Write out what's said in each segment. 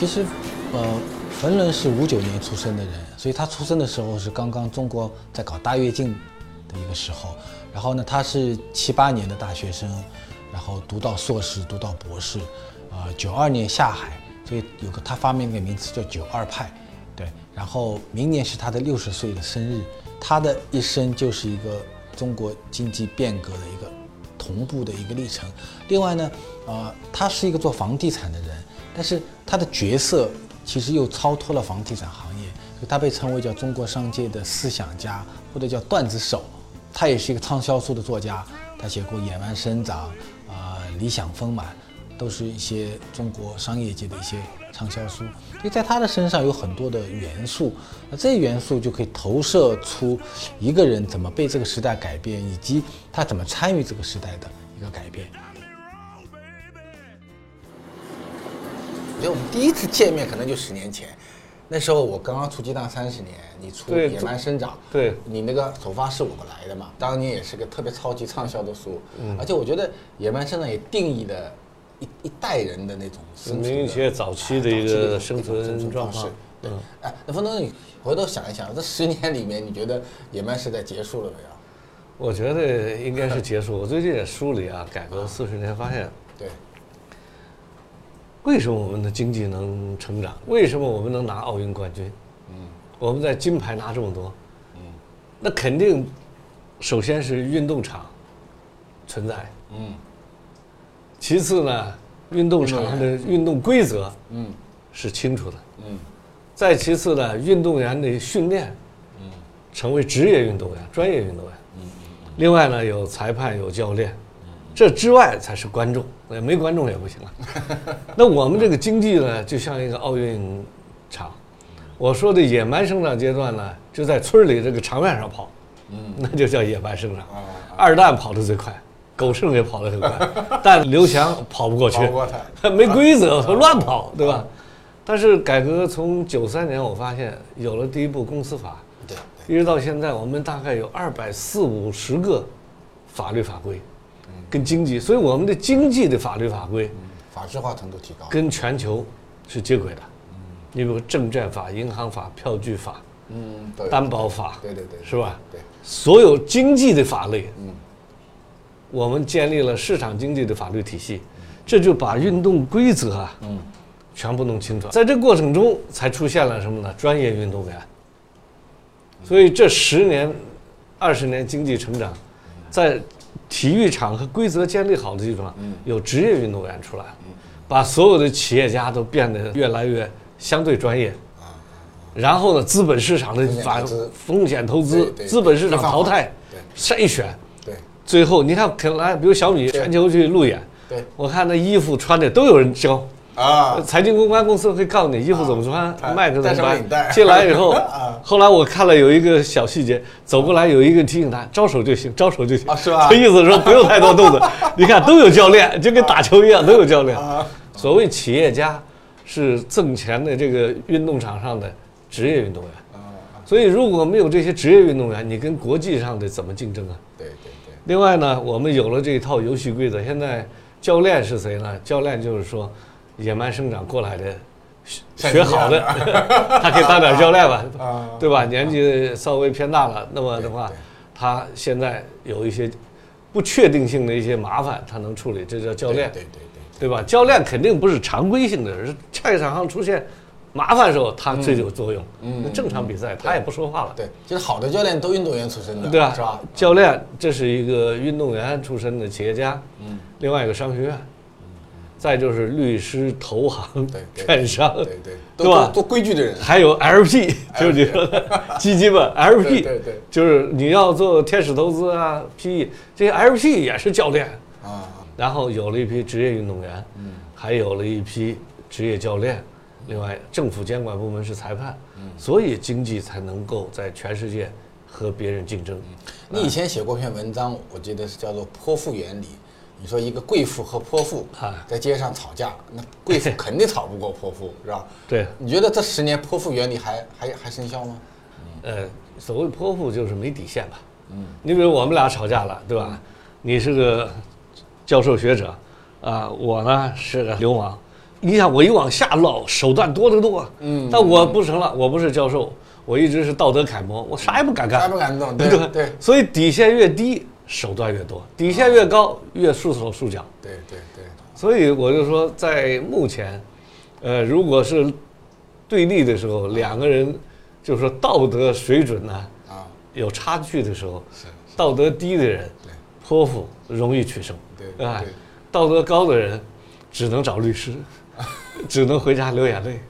其实，呃，冯仑是五九年出生的人，所以他出生的时候是刚刚中国在搞大跃进的一个时候。然后呢，他是七八年的大学生，然后读到硕士，读到博士，呃，九二年下海，所以有个他发明一个名词叫“九二派”，对。然后明年是他的六十岁的生日，他的一生就是一个中国经济变革的一个同步的一个历程。另外呢，呃，他是一个做房地产的人，但是他的角色其实又超脱了房地产行业，所以他被称为叫中国商界的思想家或者叫段子手。他也是一个畅销书的作家，他写过《野蛮生长》啊，《理想丰满》，都是一些中国商业界的一些畅销书。所以在他的身上有很多的元素，那这些元素就可以投射出一个人怎么被这个时代改变，以及他怎么参与这个时代的一个改变。觉得我们第一次见面可能就十年前。那时候我刚刚出《鸡蛋三十年》，你出《野蛮生长》，对你那个首发是我来的嘛？当年也是个特别超级畅销的书，嗯而且我觉得《野蛮生长》也定义了一一代人的那种生存，一些早期的一个生存状况。对，哎，那冯东，你回头想一想，这十年里面，你觉得野蛮时代结束了没有？我觉得应该是结束。我最近也梳理啊，改革四十年，发现对。为什么我们的经济能成长？为什么我们能拿奥运冠军？嗯，我们在金牌拿这么多，嗯，那肯定，首先是运动场存在，嗯，其次呢，运动场上的运动规则，嗯，是清楚的，嗯，再其次呢，运动员的训练，嗯，成为职业运动员、专业运动员，嗯，另外呢，有裁判、有教练。这之外才是观众，没观众也不行啊。那我们这个经济呢，就像一个奥运场。我说的野蛮生长阶段呢，就在村里这个场面上跑，嗯，那就叫野蛮生长。二蛋跑得最快，狗剩也跑得很快，但刘翔跑不过去，没规则，乱跑，对吧？但是改革从九三年，我发现有了第一部公司法，对，一直到现在，我们大概有二百四五十个法律法规。跟经济，所以我们的经济的法律法规，法制化程度提高，跟全球是接轨的。嗯，你比如证券法、银行法、票据法，嗯，担保法，对对对，是吧？对，所有经济的法律，嗯，我们建立了市场经济的法律体系，这就把运动规则啊，嗯，全部弄清楚。在这过程中，才出现了什么呢？专业运动员。所以这十年、二十年经济成长，在。体育场和规则建立好的地方，有职业运动员出来，把所有的企业家都变得越来越相对专业。然后呢，资本市场的反风险投资，资本市场淘汰，筛选，对，最后你看，肯来，比如小米全球去路演，对，我看那衣服穿的都有人教。啊，财经公关公司会告诉你衣服怎么穿，麦克怎么穿。进来以后，后来我看了有一个小细节，走过来有一个提醒他，招手就行，招手就行。啊，是吧？他意思说不用太多动作，你看都有教练，就跟打球一样，都有教练。所谓企业家，是挣钱的这个运动场上的职业运动员。所以如果没有这些职业运动员，你跟国际上的怎么竞争啊？对对对。另外呢，我们有了这一套游戏规则，现在教练是谁呢？教练就是说。野蛮生长过来的，学好的，他可以当点教练吧，对吧？年纪稍微偏大了，那么的话，他现在有一些不确定性的一些麻烦，他能处理，这叫教练，对对对，对吧？教练肯定不是常规性的，是赛场上出现麻烦的时候，他最有作用。嗯，那正常比赛他也不说话了。对，就是好的教练都运动员出身的，对吧？是吧？教练这是一个运动员出身的企业家，嗯，另外一个商学院。再就是律师、投行、券商，对对，对吧？做规矩的人，还有 LP，就是你说的基金嘛，LP，对对，就是你要做天使投资啊，PE，这些 LP 也是教练啊。然后有了一批职业运动员，嗯，还有了一批职业教练，另外政府监管部门是裁判，嗯，所以经济才能够在全世界和别人竞争。你以前写过篇文章，我记得是叫做“泼妇原理”。你说一个贵妇和泼妇啊在街上吵架，那贵妇肯定吵不过泼妇，是吧？对。你觉得这十年泼妇原理还还还生效吗？呃，所谓泼妇就是没底线吧。嗯。你比如我们俩吵架了，对吧？你是个教授学者，啊，我呢是个流氓，你想我一往下落，手段多得多。嗯，但我不成了，我不是教授，我一直是道德楷模，我啥也不敢干，啥也不敢动 对吧对所以底线越低，手段越多；底线越高，越束手束脚。对对对，所以我就说，在目前，呃，如果是对立的时候，两个人就是说道德水准呢啊，有差距的时候，是道德低的人对。泼妇容易取胜，对哎对，道德高的人只能找律师，只能回家流眼泪，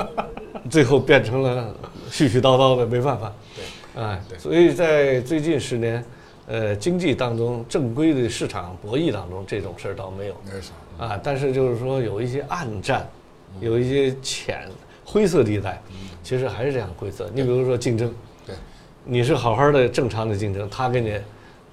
最后变成了絮絮叨叨的，没办法。对，哎，对。所以在最近十年，呃，经济当中正规的市场博弈当中，这种事儿倒没有没啊。但是就是说有一些暗战，有一些浅灰色地带，其实还是这样灰色。你比如说竞争，对，你是好好的正常的竞争，他给你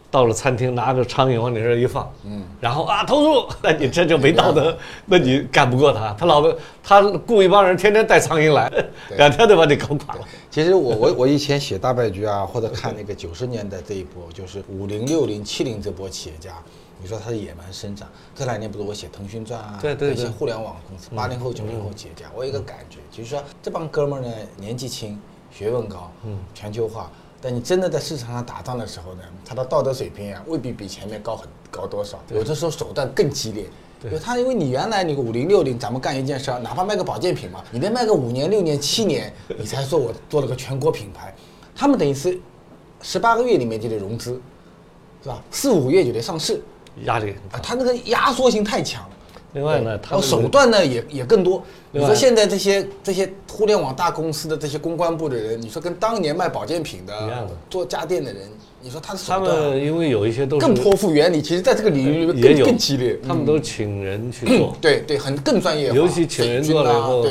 到了餐厅拿个苍蝇往你这儿一放，嗯，然后啊投诉，那你这就没道德，那你干不过他，他老婆他雇一帮人天天带苍蝇来，两天就把你搞垮了。其实我我我以前写大败局啊，或者看那个九十年代这一波，就是五零、六零、七零这波企业家，你说他的野蛮生长。这两年不是我写腾讯传啊，对对对一些互联网公司，八零后、九零后企业家，我有一个感觉，就是说这帮哥们儿呢，年纪轻，学问高，嗯，全球化。但你真的在市场上打仗的时候呢，他的道德水平啊，未必比前面高很高多少，有的时候手段更激烈。因为他因为你原来你个五零六零，咱们干一件事儿，哪怕卖个保健品嘛，你得卖个五年、六年、七年，你才说我做了个全国品牌。他们等于是十八个月里面就得融资，是吧？四五个月就得上市压力啊，他那个压缩性太强了。另外呢，他手段呢也也更多。你说现在这些这些互联网大公司的这些公关部的人，你说跟当年卖保健品的一样的、做家电的人，你说他的他手段他们因为有一些都是更泼妇原理，其实在这个领域里面更更激烈。他们都请人去做，对对，很更专业。尤其请人做了以后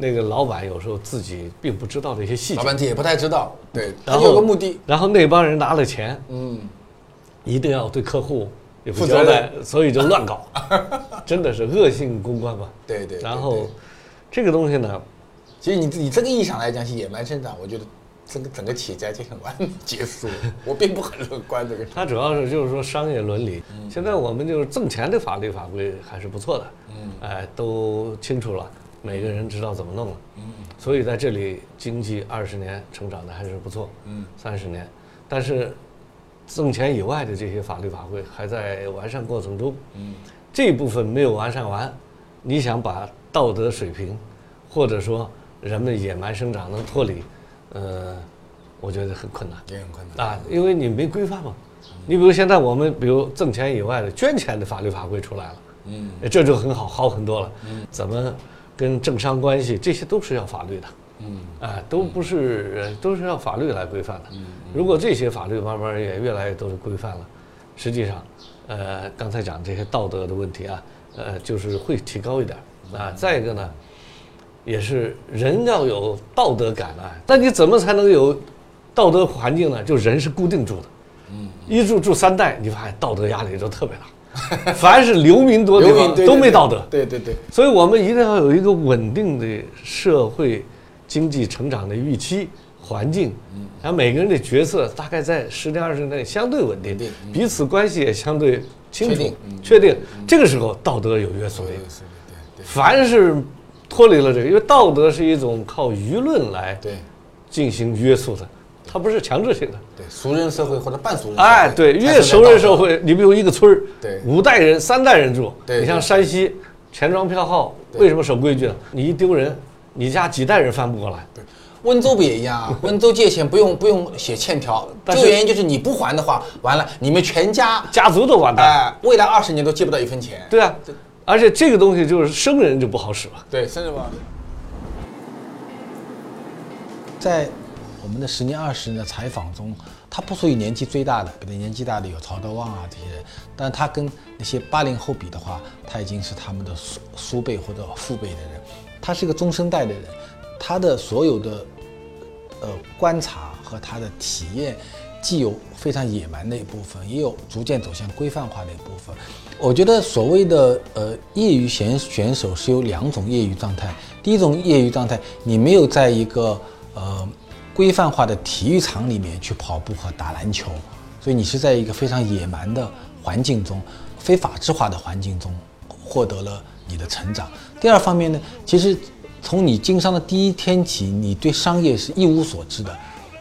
那个老板有时候自己并不知道这些细，节。老，板也不太知道，对，他然后有个目的，然后那帮人拿了钱，嗯，一定要对客户有负责负交代任，所以就乱搞，真的是恶性公关嘛。对对。然后这个东西呢，其实你你这个意义上来讲是野蛮生长，我觉得整个整个企业家就很完美 结束了。我并不很乐观这个事。它主要是就是说商业伦理。现在我们就是挣钱的法律法规还是不错的，嗯，哎，都清楚了，每个人知道怎么弄了。嗯，所以在这里经济二十年成长的还是不错。嗯，三十年，但是挣钱以外的这些法律法规还在完善过程中。嗯，这部分没有完善完，你想把道德水平，或者说人们野蛮生长能脱离，呃，我觉得很困难。也很困难。啊，因为你没规范嘛。你比如现在我们比如挣钱以外的捐钱的法律法规出来了，嗯，这就很好，好很多了。嗯，怎么跟政商关系，这些都是要法律的。嗯，啊，都不是呃都是要法律来规范的。如果这些法律慢慢也越来越都是规范了，实际上，呃，刚才讲这些道德的问题啊，呃，就是会提高一点啊。再一个呢，也是人要有道德感啊。那你怎么才能有道德环境呢？就人是固定住的，嗯，一住住三代，你发现道德压力都特别大。凡是流民多的地方都没道德，对对对，所以我们一定要有一个稳定的社会经济成长的预期环境，然后每个人的角色大概在十年二十年内相对稳定彼此关系也相对清楚确定。这个时候道德有约束力凡是脱离了这个，因为道德是一种靠舆论来进行约束的，它不是强制性的。对，熟人社会或者半熟人社会，哎，对，才越熟人社，会，你比如一个村儿，对。五代人、三代人住，对你像山西钱庄票号，为什么守规矩呢？你一丢人，你家几代人翻不过来。对，温州不也一样啊？温州借钱不用不用写欠条，但是这个原因就是你不还的话，完了你们全家 家族都完蛋。哎，未来二十年都借不到一分钱。对啊，而且这个东西就是生人就不好使了。对，生人不好使。在我们的十年、二十年的采访中，他不属于年纪最大的，比他年纪大的有曹德旺啊这些人，但他跟那些八零后比的话，他已经是他们的叔叔辈或者父辈的人，他是一个中生代的人，他的所有的呃观察和他的体验，既有非常野蛮的一部分，也有逐渐走向规范化的一部分。我觉得所谓的呃业余选选手是有两种业余状态，第一种业余状态，你没有在一个呃规范化的体育场里面去跑步和打篮球，所以你是在一个非常野蛮的环境中、非法制化的环境中获得了你的成长。第二方面呢，其实从你经商的第一天起，你对商业是一无所知的，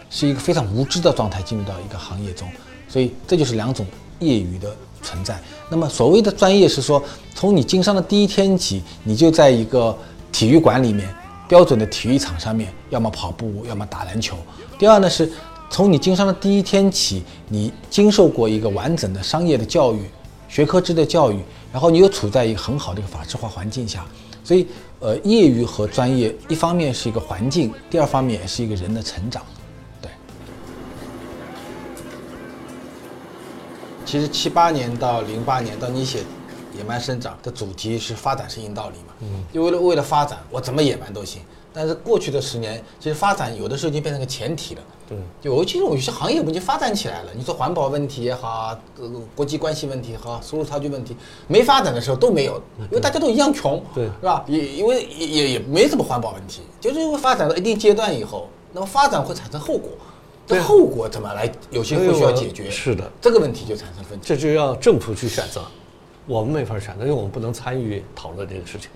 是一个非常无知的状态进入到一个行业中，所以这就是两种业余的存在。那么所谓的专业是说，从你经商的第一天起，你就在一个体育馆里面，标准的体育场上面，要么跑步，要么打篮球。第二呢是。从你经商的第一天起，你经受过一个完整的商业的教育、学科制的教育，然后你又处在一个很好的一个法制化环境下，所以，呃，业余和专业一方面是一个环境，第二方面也是一个人的成长，对。其实七八年到零八年，到你写《野蛮生长》的主题是发展是硬道理嘛？嗯。就为了为了发展，我怎么野蛮都行。但是过去的十年，其实发展有的时候已经变成个前提了。对，尤其是有些行业已经发展起来了。你说环保问题也好，呃，国际关系问题好，收入差距问题，没发展的时候都没有，因为大家都一样穷，对，是吧？也因为也也也没什么环保问题，就是因为发展到一定阶段以后，那么发展会产生后果，这后果怎么来？有些会需要解决。是的，这个问题就产生分歧。这就要政府去选择，我们没法选择，因为我们不能参与讨论这个事情。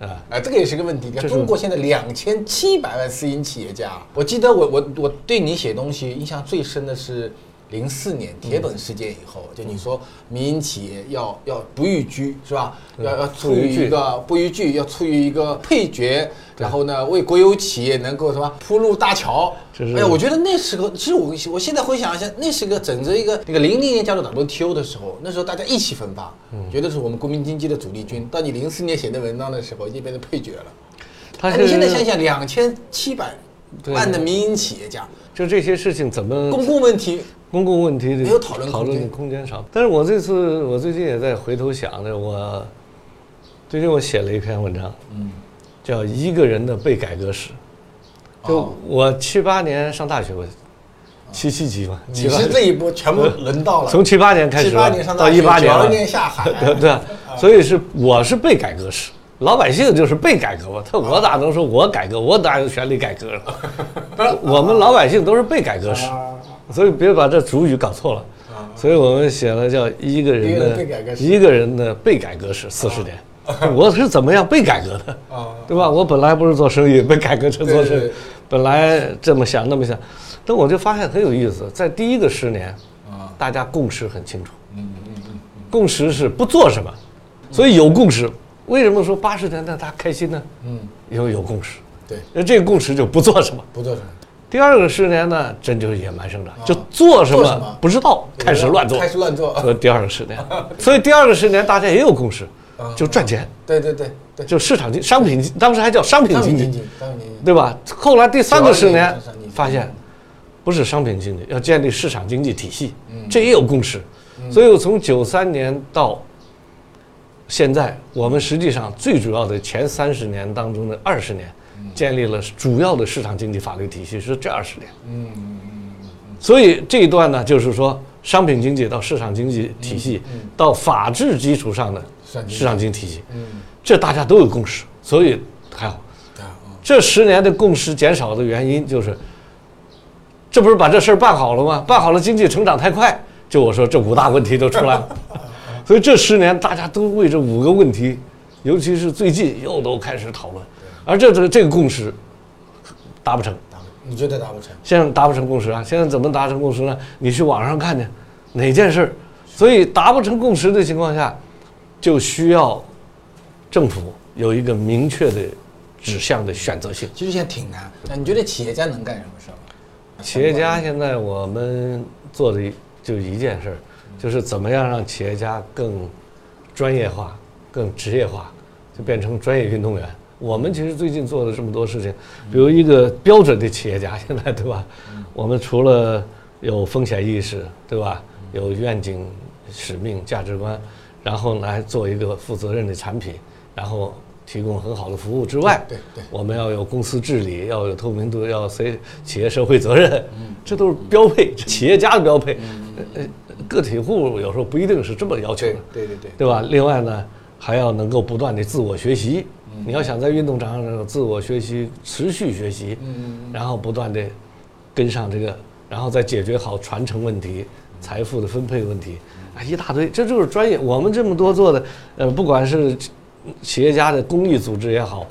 啊，啊，这个也是个问题。你看中国现在两千七百万私营企业家，我记得我我我对你写东西印象最深的是。零四年铁本事件以后，就你说民营企业要要不逾矩是吧？要要处于一个不逾矩，要处于一个配角，然后呢，为国有企业能够什么铺路搭桥？哎呀，我觉得那时候，其实我我现在回想一下，那是个整个一个那个零零年加入 WTO 的时候，那时候大家意气风发，觉得是我们国民经济的主力军。到你零四年写的文章的时候，已经变成配角了。他你现在想想，两千七百万的民营企业家，就这些事情怎么公共问题？公共问题没有讨论讨论的空间少，但是我这次我最近也在回头想着，我最近我写了一篇文章，嗯，叫一个人的被改革史，就我七八年上大学，我七七级嘛，你是这一波全部轮到了，从七八年开始到一八年，九二年下海，对，所以是我是被改革史，老百姓就是被改革嘛，他我咋能说我改革，我哪有权利改革？我们老百姓都是被改革史。所以别把这主语搞错了，所以我们写了叫一个人的一个人的被改革史四十年，我是怎么样被改革的，对吧？我本来不是做生意，被改革成做生意，本来这么想那么想，但我就发现很有意思，在第一个十年，大家共识很清楚，共识是不做什么，所以有共识。为什么说八十年代大家开心呢？嗯，因为有共识。对，那这个共识就不做什么，不做什么。第二个十年呢，真就是野蛮生长，就做什么不知道，开始乱做，开始乱做。和第二个十年，所以第二个十年大家也有共识，就赚钱。对对对对，就市场经商品，当时还叫商品经济，对吧？后来第三个十年发现，不是商品经济，要建立市场经济体系，这也有共识。所以我从九三年到现在，我们实际上最主要的前三十年当中的二十年。建立了主要的市场经济法律体系是这二十年，嗯嗯嗯所以这一段呢，就是说商品经济到市场经济体系，到法治基础上的市场经济体系，嗯，这大家都有共识，所以还好。这十年的共识减少的原因就是，这不是把这事儿办好了吗？办好了，经济成长太快，就我说这五大问题都出来了，所以这十年大家都为这五个问题，尤其是最近又都开始讨论。而这这这个共识达不成，你觉得达不成？现在达不成共识啊！现在怎么达成共识呢？你去网上看去，哪件事儿？所以达不成共识的情况下，就需要政府有一个明确的指向的选择性。其实现在挺难。那你觉得企业家能干什么事儿？企业家现在我们做的就一件事儿，就是怎么样让企业家更专业化、更职业化，就变成专业运动员。我们其实最近做了这么多事情，比如一个标准的企业家，现在对吧？我们除了有风险意识，对吧？有愿景、使命、价值观，然后来做一个负责任的产品，然后提供很好的服务之外，对对，我们要有公司治理，要有透明度，要 C 企业社会责任，这都是标配，企业家的标配。呃，个体户有时候不一定是这么要求的，对对对，对吧？另外呢，还要能够不断的自我学习。你要想在运动场上自我学习、持续学习，然后不断的跟上这个，然后再解决好传承问题、财富的分配问题，啊，一大堆，这就是专业。我们这么多做的，呃，不管是企业家的公益组织也好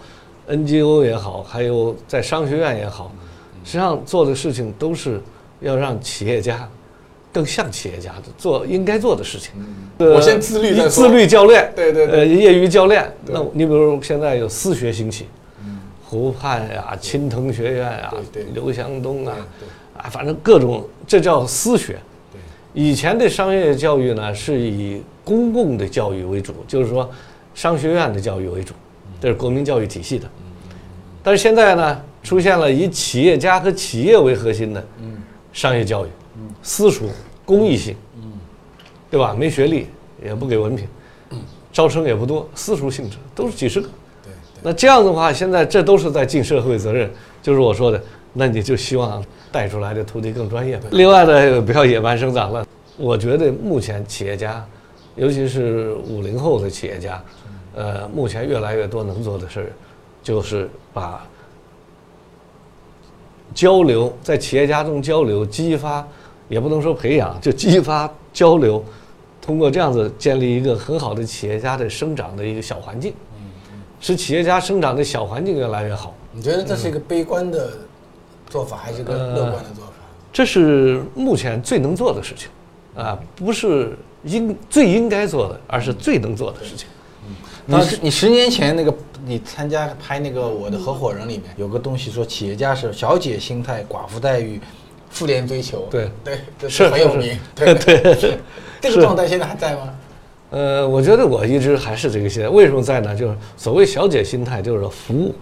，NGO 也好，还有在商学院也好，实际上做的事情都是要让企业家更像企业家的做应该做的事情。呃我先自律再说。自律教练，对对对。呃，业余教练。那你比如现在有私学兴起，湖畔呀、青藤学院呀对对、刘强东啊对对，啊，反正各种，这叫私学。以前的商业教育呢，是以公共的教育为主，就是说商学院的教育为主，这是国民教育体系的。但是现在呢，出现了以企业家和企业为核心的商业教育，私塾、公益性，对吧？没学历，也不给文凭，招生也不多，私塾性质都是几十个。对那这样的话，现在这都是在尽社会责任，就是我说的，那你就希望带出来的徒弟更专业。另外呢，不要野蛮生长了。我觉得目前企业家，尤其是五零后的企业家，呃，目前越来越多能做的事儿，就是把交流在企业家中交流，激发，也不能说培养，就激发交流，通过这样子建立一个很好的企业家的生长的一个小环境，使企业家生长的小环境越来越好。你觉得这是一个悲观的做法，还是一个乐观的做法？这是目前最能做的事情，啊，不是应最应该做的，而是最能做的事情。你十你十年前那个你参加拍那个《我的合伙人》里面有个东西说企业家是小姐心态、寡妇待遇、妇联追求，对对，这是是很有名。对对 这个状态现在还在吗？呃，我觉得我一直还是这个心态。为什么在呢？就是所谓小姐心态，就是服务。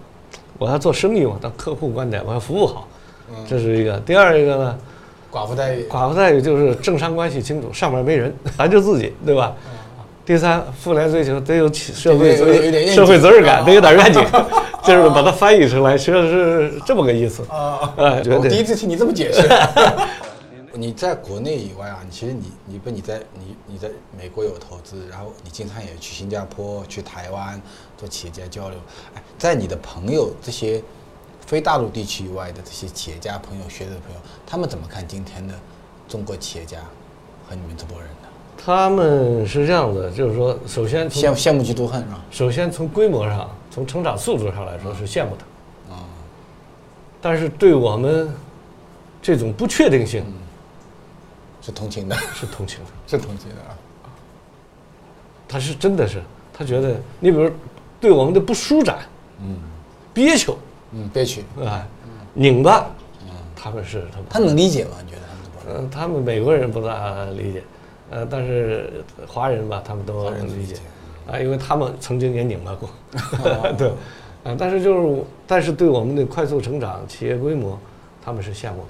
我要做生意嘛，当客户观点，我要服务好，这是一个。第二一个呢，寡妇待遇，寡妇待遇就是政商关系清楚，上面没人，咱就自己，对吧？第三，妇联追求得有起社会责有点有点愿景社会责任感，啊得有点愿景，就是把它翻译出来，其实际上是这么个意思。啊，哎，我第一次听你这么解释。你在国内以外啊，你其实你你不你在你你在美国有投资，然后你经常也去新加坡、去台湾做企业家交流。哎，在你的朋友这些非大陆地区以外的这些企业家朋友、学者朋友，他们怎么看今天的中国企业家和你们这波人呢？他们是这样的，就是说，首先羡羡慕嫉妒恨是吧？首先从规模上，从成长速度上来说是羡慕他，啊，但是对我们这种不确定性是同情的，是同情的。是同情的啊。他是真的是，他觉得你比如对我们的不舒展，嗯，憋屈，嗯，憋屈。啊，拧巴，他们是他们。他能理解吗？你觉得？嗯，他们美国人不大理解，呃，但是华人吧，他们都理解，啊，因为他们曾经也拧巴过，对，啊，但是就是，但是对我们的快速成长、企业规模，他们是羡慕的，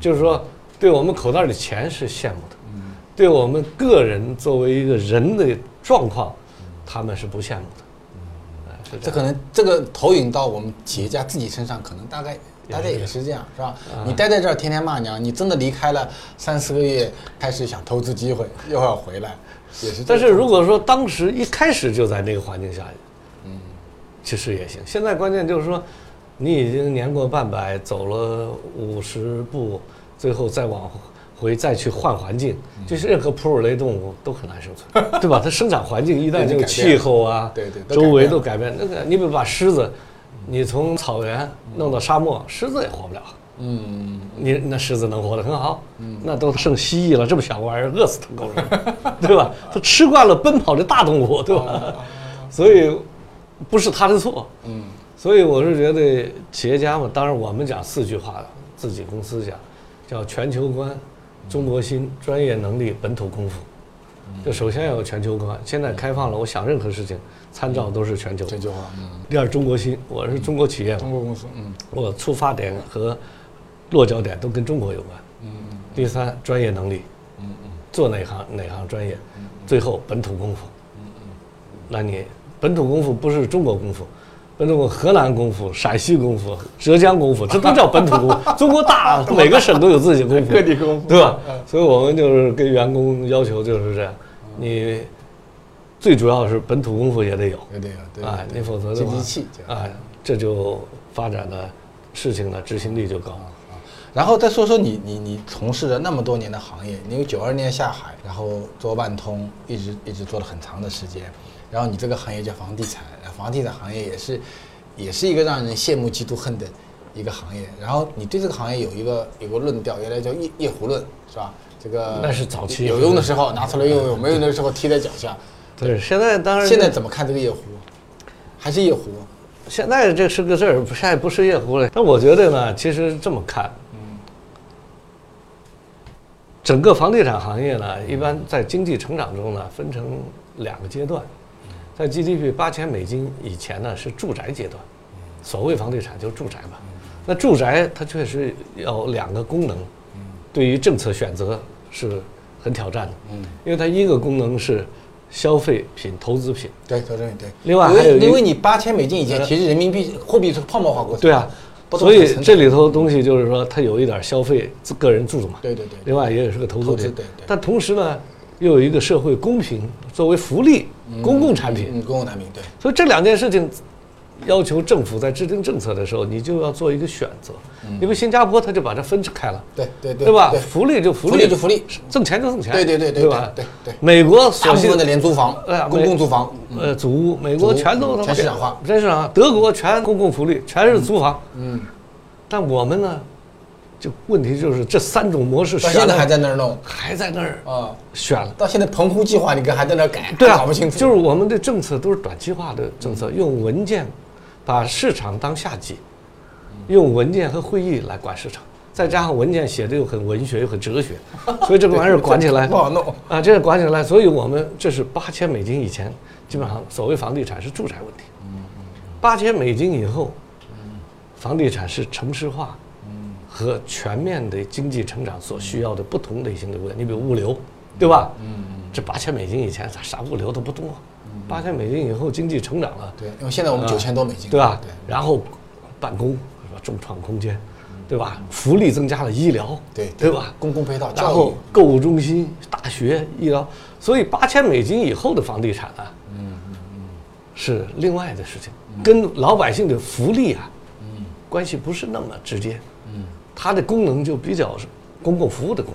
就是说，对我们口袋里钱是羡慕的，对我们个人作为一个人的状况，他们是不羡慕的，这。这可能这个投影到我们企业家自己身上，可能大概大家也是这样，是吧？你待在这儿天天骂娘，你真的离开了三四个月，开始想投资机会，又要回来，也是。但是如果说当时一开始就在那个环境下，嗯，其实也行。现在关键就是说，你已经年过半百，走了五十步，最后再往回再去换环境，就是任何哺乳类动物都很难生存，对吧？它生长环境一旦这个气候啊，对对周围都改变。那个你比如把狮子，你从草原弄到沙漠，狮子也活不了。嗯，你那狮子能活得很好，嗯。那都剩蜥蜴了，这么小个玩意儿，饿死它够了，对吧？它吃惯了奔跑的大动物，对吧？所以不是他的错，嗯，所以我是觉得企业家嘛，当然我们讲四句话，自己公司讲叫全球观、中国心、专业能力、本土功夫。就首先要有全球观，现在开放了，我想任何事情参照都是全球。全球化，嗯，第二，中国心，我是中国企业，中国公司，嗯。我出发点和落脚点都跟中国有关。嗯第三，专业能力，嗯嗯，做哪行哪行专业。最后，本土功夫。那你本土功夫不是中国功夫，本土功夫河南功夫、陕西功夫、浙江功夫，这都叫本土功夫。中国大，每个省都有自己功夫，各地功夫对吧？所以我们就是跟员工要求就是这样，你最主要是本土功夫也得有。有点有，对哎，你否则的话啊，这样哎，这就发展的事情的执行力就高。然后再说说你你你从事了那么多年的行业，你有九二年下海，然后做万通，一直一直做了很长的时间。然后你这个行业叫房地产，房地产行业也是也是一个让人羡慕嫉妒恨的一个行业。然后你对这个行业有一个有个论调，原来叫夜夜壶论，是吧？这个那是早期有用的时候拿出来用用，没用的时候踢在脚下。对，现在当然现在怎么看这个夜壶？还是夜壶？现在这是个事儿，现在不是夜壶了。但我觉得呢，其实这么看，整个房地产行业呢，一般在经济成长中呢，分成两个阶段。在 GDP 八千美金以前呢，是住宅阶段，所谓房地产就是住宅吧。那住宅它确实有两个功能，对于政策选择是很挑战的。因为它一个功能是消费品、投资品。对，投资品对。另外还有因为你八千美金以前，其实人民币货币是泡沫化过程。对啊，所以这里头东西就是说，它有一点消费自个人住的嘛。对对对另外也是个投资点。对对但同时呢，又有一个社会公平作为福利、公共产品，嗯，公共产品对。所以这两件事情。要求政府在制定政策的时候，你就要做一个选择，因为新加坡它就把它分开了，对对对对吧？对福利就福福利就福利，挣钱就挣钱，对对对对对吧？对对对美国大所幸部分的廉租房公共租房，呃，祖屋，美国全都全市场化全市场化。德国全公共福利，全是租房。嗯，但我们呢，就问题就是这三种模式到现在还在那儿弄还在那儿啊。选了。到现在棚户计划，你看还在那儿改，对啊，搞不清楚。就是我们的政策都是短期化的政策，用文件把市场当下级，用文件和会议来管市场，再加上文件写的又很文学又很哲学，所以这个玩意儿管起来 不好弄。啊，这个管起来，所以我们这是八千美金以前，基本上所谓房地产是住宅问题，八千美金以后，房地产是城市化和全面的经济成长所需要的不同类型的问题，你比如物流，对吧？这八千美金以前啥啥物流都不多，八千美金以后经济成长了，对，因为现在我们九千多美金，对吧？对然后办公是吧？众创空间，对吧？福利增加了医疗，对对吧？公共配套、然后，购物中心、大学、医疗，所以八千美金以后的房地产啊，是另外的事情，跟老百姓的福利啊，嗯关系不是那么直接，嗯它的功能就比较是公共服务的功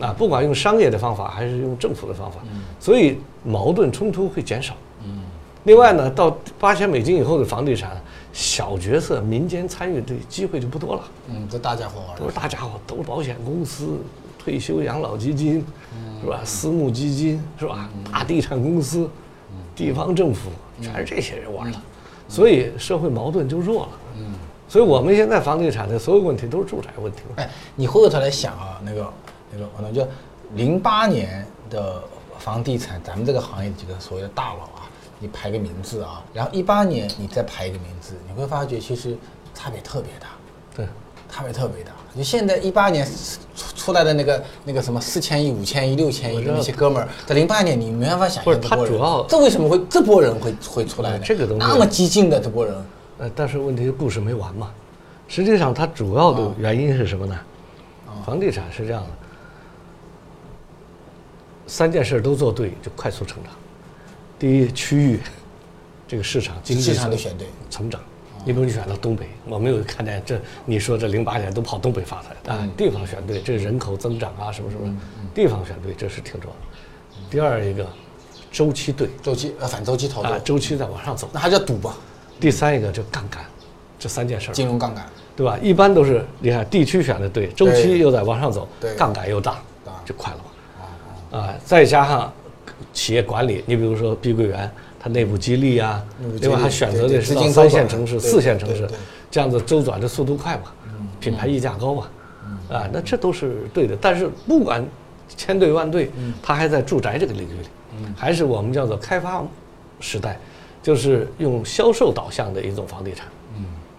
能，啊，不管用商业的方法还是用政府的方法，所以矛盾冲突会减少。嗯另外呢，到八千美金以后的房地产，小角色民间参与的机会就不多了。嗯，都大家伙玩的都是大家伙，都是保险公司、退休养老基金，是吧？私募基金是吧？大地产公司、地方政府，全是这些人玩的，所以社会矛盾就弱了。嗯，所以我们现在房地产的所有问题都是住宅问题嘛。哎，你回过头来想啊，那个那个，可能就零八年的房地产，咱们这个行业的几个所谓的大佬啊，你排个名字啊，然后一八年你再排一个名字，你会发觉其实差别特别大，对，差别特别大。你现在一八年出出来的那个那个什么四千亿、五千亿、六千亿的那些哥们儿，在零八年你没办法想不是象他主要这为什么会这波人会会出来呢？这个东西那么激进的这波人，呃，但是问题故事没完嘛。实际上，它主要的原因是什么呢？房地产是这样的，三件事都做对，就快速成长。第一，区域这个市场经济市场成得选对成长。你比如你选到东北，我没有看见这你说这零八年都跑东北发财啊，地方选对，这人口增长啊什么什么，地方选对，这是挺重要的。第二一个，周期对周期呃反周期操作，啊，周期在往上走。那还叫赌吧？第三一个就杠杆，这三件事儿。金融杠杆，对吧？一般都是你看地区选的对，周期又在往上走，杠杆又大大，就快了嘛。啊，再加上企业管理，你比如说碧桂园，它内部激励啊另外还选择的是到三线城市、四线城市这样子周转的速度快嘛，品牌溢价高嘛，啊，那这都是对的。但是不管千对万对，它还在住宅这个领域里，还是我们叫做开发时代，就是用销售导向的一种房地产。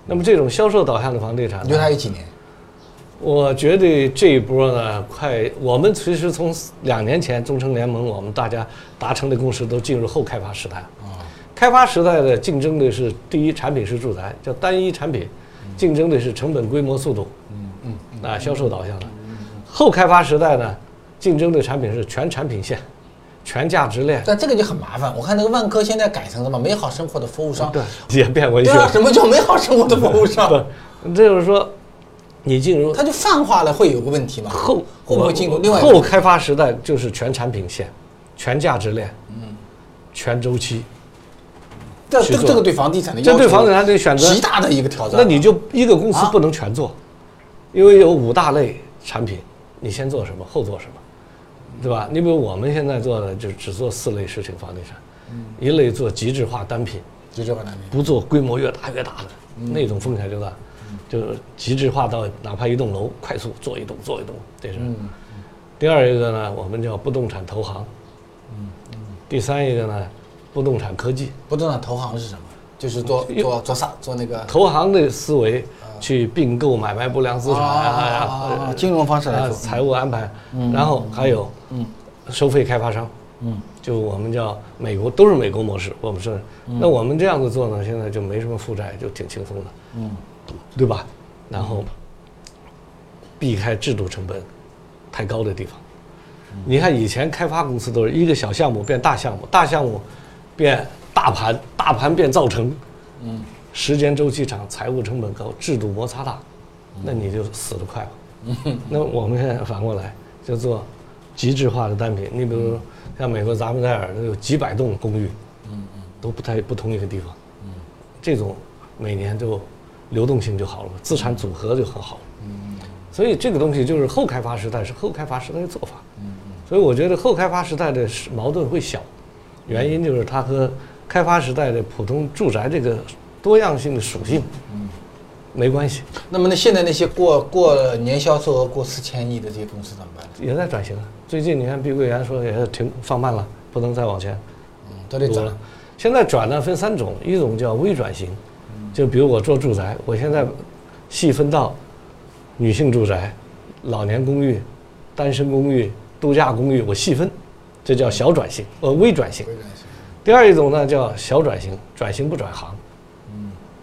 那么这种销售导向的房地产呢，你觉得它有几年？我觉得这一波呢，快，我们其实从两年前中城联盟，我们大家达成的共识都进入后开发时代。开发时代的竞争的是第一产品是住宅，叫单一产品，竞争的是成本、规模、速度，嗯嗯，啊，销售导向的。后开发时代呢，竞争的产品是全产品线、全价值链，但这个就很麻烦。我看那个万科现在改成什么美好生活的服务商，对，也变为对啊，什么叫美好生活的服务商？不，这就是说，你进入它就泛化了，会有个问题吗？后会不会进入另外后开发时代就是全产品线、全价值链，嗯，全周期。这这这个对房地产的这要求对房地产得选择极大的一个挑战。那你就一个公司啊不能全做，因为有五大类产品，你先做什么，后做什么，对吧？你比如我们现在做的就只做四类事情，房地产，一类做极致化单品，极致化单品。不做规模越大越大的，那种风险就大，就是极致化到哪怕一栋楼快速做一栋做一栋，这是。第二一个呢，我们叫不动产投行。第三一个呢，不动产科技。不动产投行是什么？就是做做做啥？做那个？投行的思维去并购买卖不良资产啊啊，金融方式来啊，说，财务安排，然后还有收费开发商，嗯。就我们叫美国都是美国模式，我们是，那我们这样子做呢，现在就没什么负债，就挺轻松的，嗯，对吧？然后避开制度成本太高的地方。你看以前开发公司都是一个小项目变大项目，大项目变大盘，大盘变造成，嗯，时间周期长，财务成本高，制度摩擦大，那你就死得快了。那我们现在反过来就做极致化的单品，你比如说像美国咱们戴尔，都有几百栋公寓，嗯嗯，都不太不同一个地方，嗯，这种每年就流动性就好了，资产组合就很好，嗯，所以这个东西就是后开发时代是后开发时代的做法，所以我觉得后开发时代的矛盾会小，原因就是它和开发时代的普通住宅这个多样性的属性，嗯，没关系，那么那现在那些过过年销售额过四千亿的这些公司怎么办？也在转型啊。最近你看碧桂园说也是停放慢了，不能再往前嗯，都得转了。现在转呢分三种，一种叫微转型，就比如我做住宅，我现在细分到女性住宅、老年公寓、单身公寓、度假公寓，我细分，这叫小转型，呃微转型。微转型第二一种呢叫小转型，转型不转行，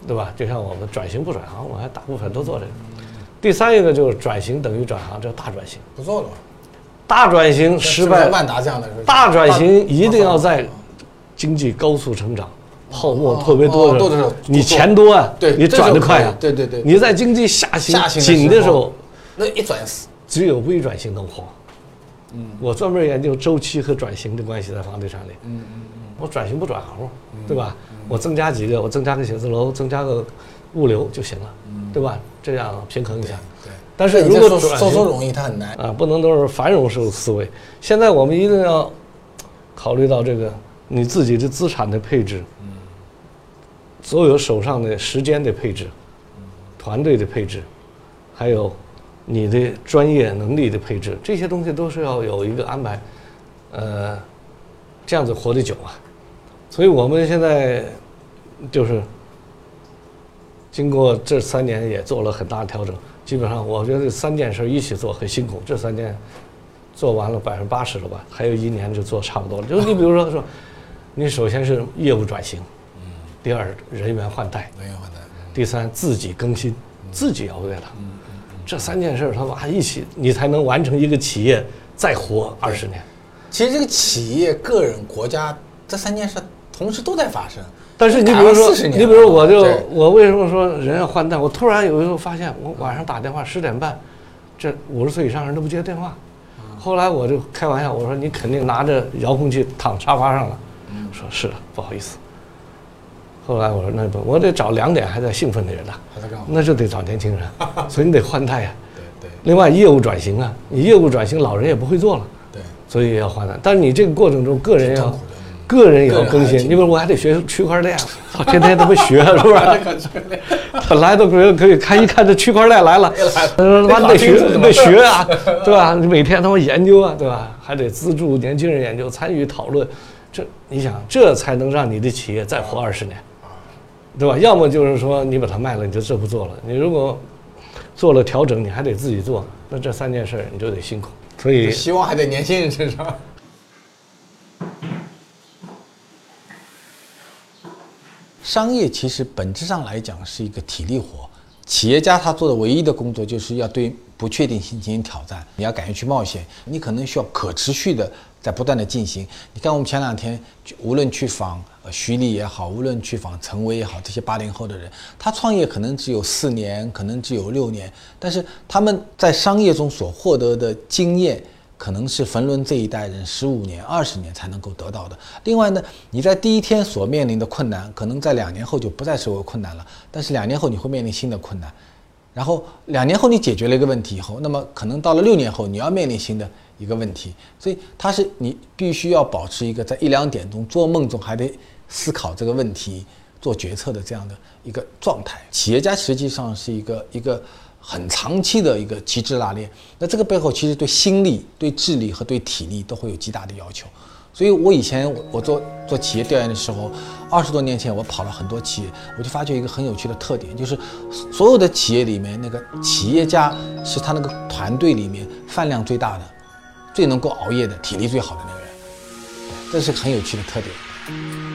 对吧？就像我们转型不转行，我还大部分都做这个。第三一个就是转型等于转行，叫大转型。不做了吧？大转型失败，万达这样的大转型一定要在经济高速成长、泡沫特别多的时候你钱多啊，你转得快啊你在经济下行紧的时候，那一转死，只有微转型能活。嗯，我专门研究周期和转型的关系在房地产里。嗯嗯嗯，我转型不转行，对吧？我增加几个，我增加个写字楼，增加个物流就行了，对吧？这样平衡一下。对。但是如果说说容易，它很难。啊，不能都是繁荣式思维。现在我们一定要考虑到这个你自己的资产的配置，所有手上的时间的配置，团队的配置，还有你的专业能力的配置，这些东西都是要有一个安排，呃，这样子活得久啊。所以我们现在就是经过这三年也做了很大的调整，基本上我觉得三件事一起做很辛苦，这三件做完了百分之八十了吧，还有一年就做差不多了。就是你比如说说，你首先是业务转型，第二人员换代，人员换代，第三自己更新，自己要为了，这三件事儿他妈一起，你才能完成一个企业再活二十年。其实这个企业、个人、国家这三件事同时都在发生。但是你比如说，你比如我就我为什么说人要换代？我突然有一时候发现，我晚上打电话十点半，这五十岁以上人都不接电话。后来我就开玩笑，我说你肯定拿着遥控器躺沙发上了。说是的，不好意思。后来我说那不，我得找两点还在兴奋的人呐、还在干嘛？那就得找年轻人，所以你得换代呀、对对另外，业务转型啊，你业务转型，老人也不会做了，对，所以也要换代。但是你这个过程中，个人要个人也要更新。你比如我还得学区块链，操，天天他妈学，是不是？本来都可以可以看一看这区块链来了，他说他妈得学得学啊，对吧？你每天他妈研究啊，对吧？还得资助年轻人研究，参与讨论，这你想，这才能让你的企业再活二十年，对吧？要么就是说你把它卖了，你就这不做了。你如果做了调整，你还得自己做，那这三件事儿你就得辛苦。所以希望还在年轻人身上。商业其实本质上来讲是一个体力活，企业家他做的唯一的工作就是要对不确定性进行挑战，你要敢于去冒险，你可能需要可持续的在不断的进行。你看我们前两天无论去访徐丽也好，无论去访陈薇也好，这些八零后的人，他创业可能只有四年，可能只有六年，但是他们在商业中所获得的经验。可能是冯仑这一代人十五年、二十年才能够得到的。另外呢，你在第一天所面临的困难，可能在两年后就不再是为困难了，但是两年后你会面临新的困难。然后两年后你解决了一个问题以后，那么可能到了六年后你要面临新的一个问题，所以它是你必须要保持一个在一两点钟做梦中还得思考这个问题、做决策的这样的一个状态。企业家实际上是一个一个很长期的一个极致拉练，那这个背后其实对心力、对智力和对体力都会有极大的要求。所以我以前我做做企业调研的时候，二十多年前我跑了很多企业，我就发觉一个很有趣的特点，就是所有的企业里面，那个企业家是他那个团队里面饭量最大的、最能够熬夜的、体力最好的那个人，这是很有趣的特点。